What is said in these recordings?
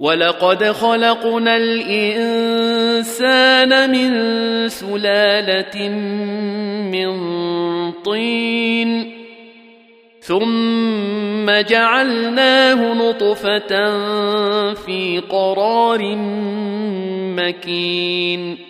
ولقد خلقنا الانسان من سلاله من طين ثم جعلناه نطفه في قرار مكين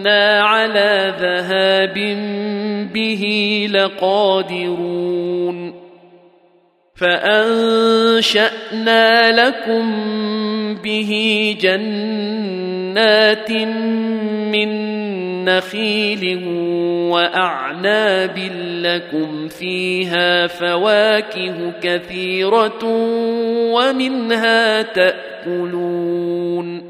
وأنا على ذهاب به لقادرون فانشانا لكم به جنات من نخيل واعناب لكم فيها فواكه كثيره ومنها تاكلون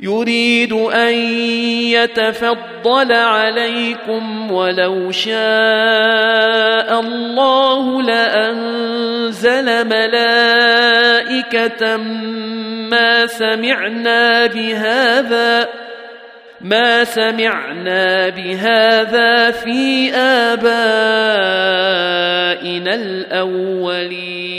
يريد أن يتفضل عليكم ولو شاء الله لأنزل ملائكة ما سمعنا بهذا ما سمعنا بهذا في آبائنا الأولين.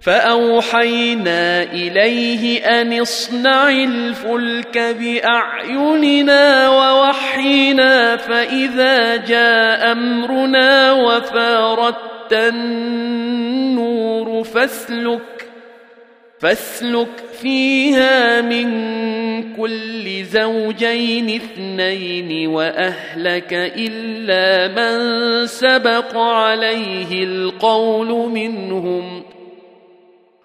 فأوحينا إليه أن اصنع الفلك بأعيننا ووحينا فإذا جاء أمرنا وفاردت النور فاسلك فاسلك فيها من كل زوجين اثنين وأهلك إلا من سبق عليه القول منهم.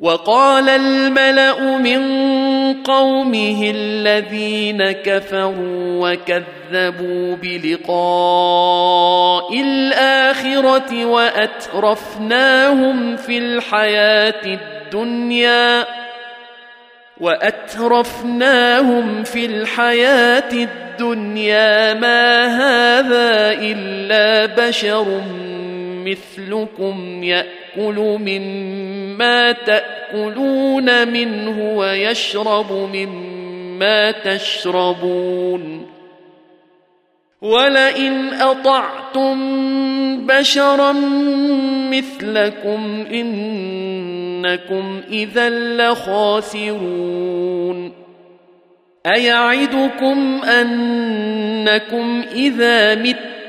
وقال الملأ من قومه الذين كفروا وكذبوا بلقاء الآخرة وأترفناهم في الحياة الدنيا وأترفناهم في الحياة الدنيا ما هذا إلا بشر مثلكم يأكل مما تأكلون منه ويشرب مما تشربون. ولئن اطعتم بشرا مثلكم انكم اذا لخاسرون. ايعدكم انكم اذا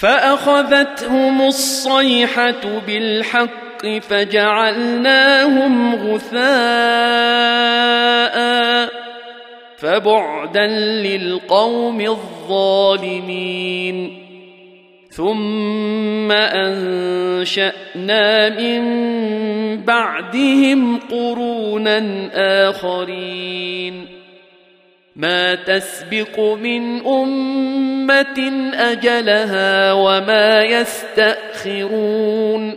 فأخذتهم الصيحة بالحق فجعلناهم غثاء فبعدا للقوم الظالمين. ثم أنشأنا من بعدهم قرونا آخرين. ما تسبق من أمة أجلها وما يستأخرون.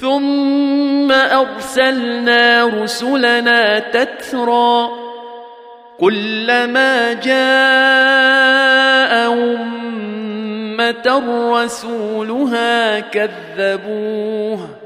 ثم أرسلنا رسلنا تترى كلما جاء أمة رسولها كذبوه.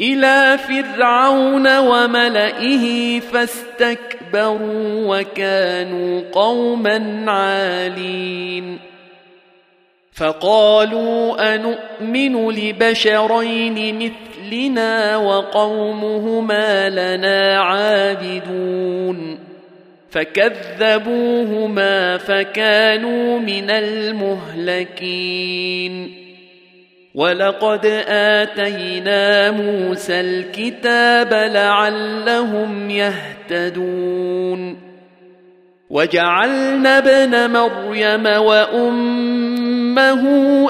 إلى فرعون وملئه فاستكبروا وكانوا قوما عالين. فقالوا أنؤمن لبشرين مثلنا وقومهما لنا عابدون. فكذبوهما فكانوا من المهلكين. ولقد آتينا موسى الكتاب لعلهم يهتدون وجعلنا ابن مريم وأمه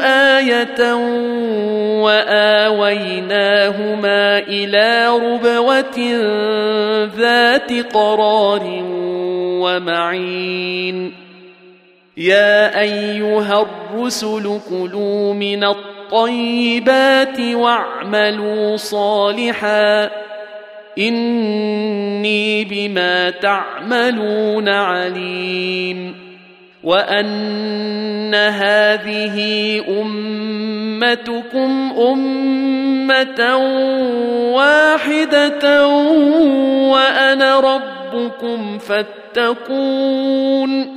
آية وآويناهما إلى ربوة ذات قرار ومعين يا أيها الرسل كلوا من الطيبات واعملوا صالحا. إني بما تعملون عليم. وأن هذه أمتكم أمة واحدة وأنا ربكم فاتقون.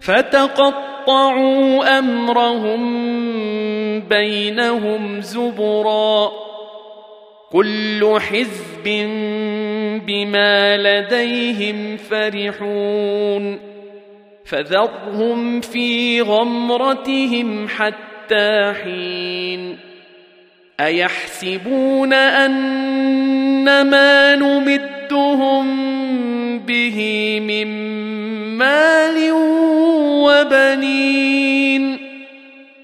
فتقطعوا أمرهم بينهم زبرا كل حزب بما لديهم فرحون فذرهم في غمرتهم حتى حين ايحسبون ان ما نمدهم به من مال وبنين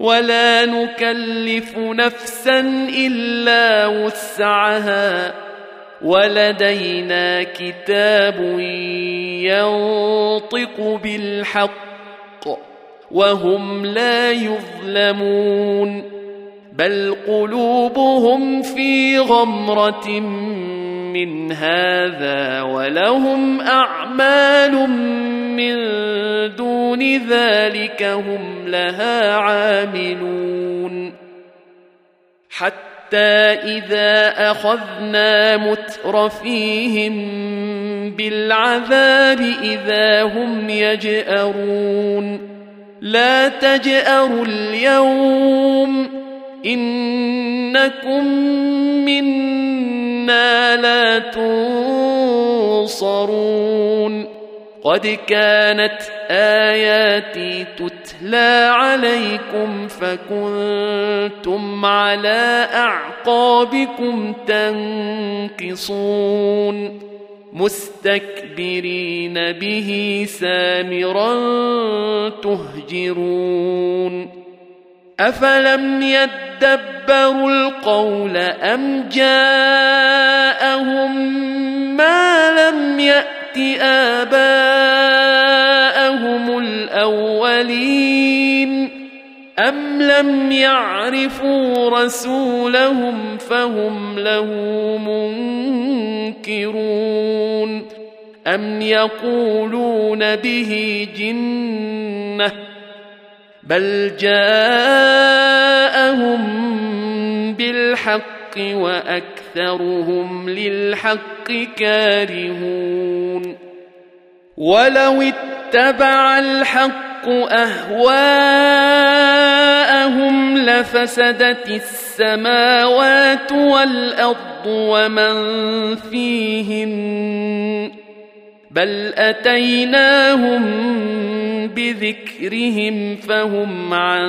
ولا نكلف نفسا إلا وسعها ولدينا كتاب ينطق بالحق وهم لا يظلمون بل قلوبهم في غمرة من هذا ولهم أعمال من دون ذلك هم لها عاملون. حتى إذا أخذنا مترفيهم بالعذاب إذا هم يجأرون. لا تجأروا اليوم إنكم منا لا تنصرون. قد كانت اياتي تتلى عليكم فكنتم على اعقابكم تنكصون مستكبرين به سامرا تهجرون افلم يدبروا القول ام جاءهم ما لم يأت آباءهم الأولين أم لم يعرفوا رسولهم فهم له منكرون أم يقولون به جنة بل جاءهم بالحق وأكثرهم للحق كارهون. ولو اتبع الحق أهواءهم لفسدت السماوات والأرض ومن فيهن بل أتيناهم بذكرهم فهم عن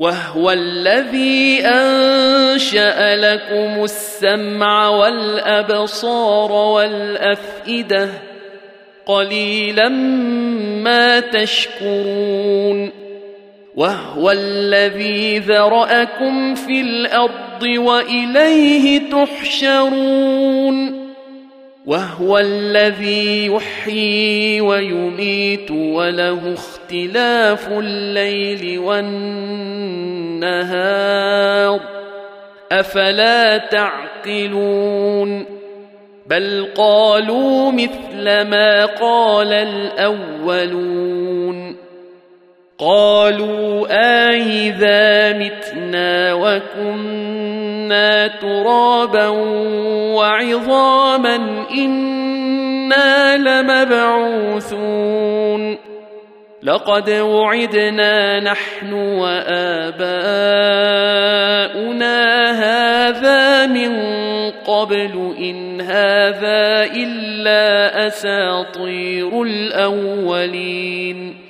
وهو الذي أنشأ لكم السمع والأبصار والأفئدة قليلا ما تشكرون وهو الذي ذرأكم في الأرض وإليه تحشرون وهو الذي يحيي ويميت وله اختلاف الليل والنهار. أفلا تعقلون؟ بل قالوا مثل ما قال الأولون. قالوا آئذا متنا وكنا ترابا وعظاما إنا لمبعوثون لقد وعدنا نحن وآباؤنا هذا من قبل إن هذا إلا أساطير الأولين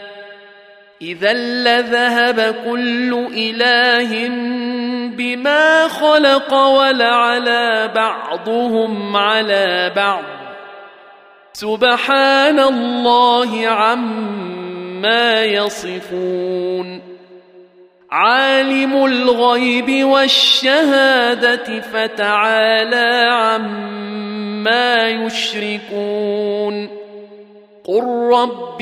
إذا لذهب كل إله بما خلق ولعلى بعضهم على بعض. سبحان الله عما يصفون. عالم الغيب والشهادة فتعالى عما يشركون. قل رب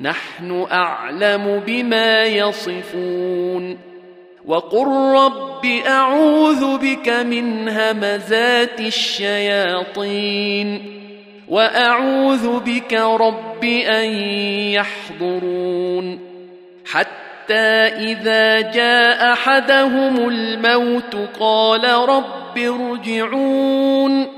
نحن أعلم بما يصفون وقل رب أعوذ بك من همزات الشياطين وأعوذ بك رب أن يحضرون حتى إذا جاء أحدهم الموت قال رب ارجعون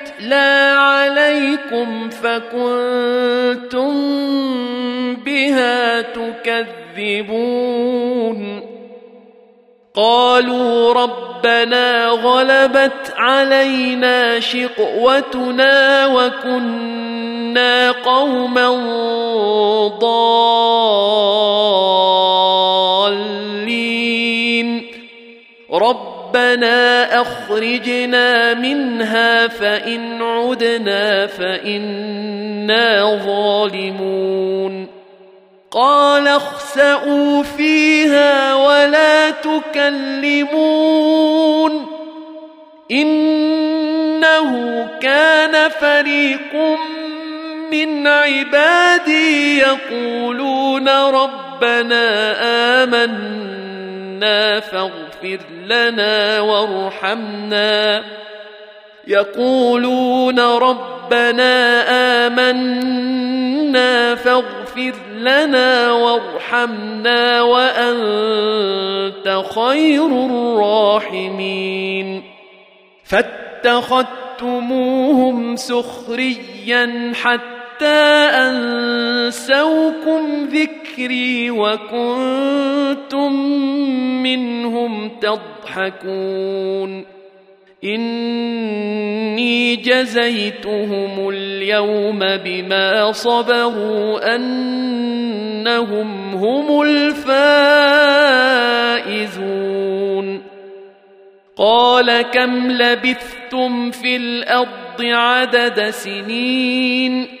عليكم فكنتم بها تكذبون. قالوا ربنا غلبت علينا شقوتنا وكنا قوما ضالين. ربنا أخرجنا منها فإن عدنا فإنا ظالمون. قال اخسأوا فيها ولا تكلمون. إنه كان فريق من عبادي يقولون ربنا آمنا فاغفر لنا وارحمنا. يقولون ربنا آمنا فاغفر لنا وارحمنا وأنت خير الراحمين. فاتخذتموهم سخريا حتى أنسوكم ذكري وكنتم منهم تضحكون. إني جزيتهم اليوم بما صبروا أنهم هم الفائزون. قال كم لبثتم في الأرض عدد سنين؟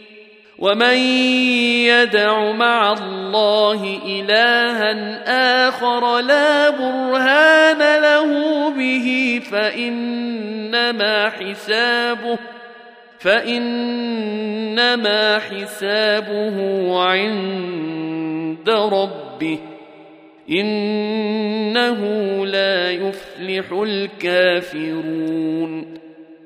ومن يدع مع الله الها اخر لا برهان له به فانما حسابه فانما حسابه عند ربه انه لا يفلح الكافرون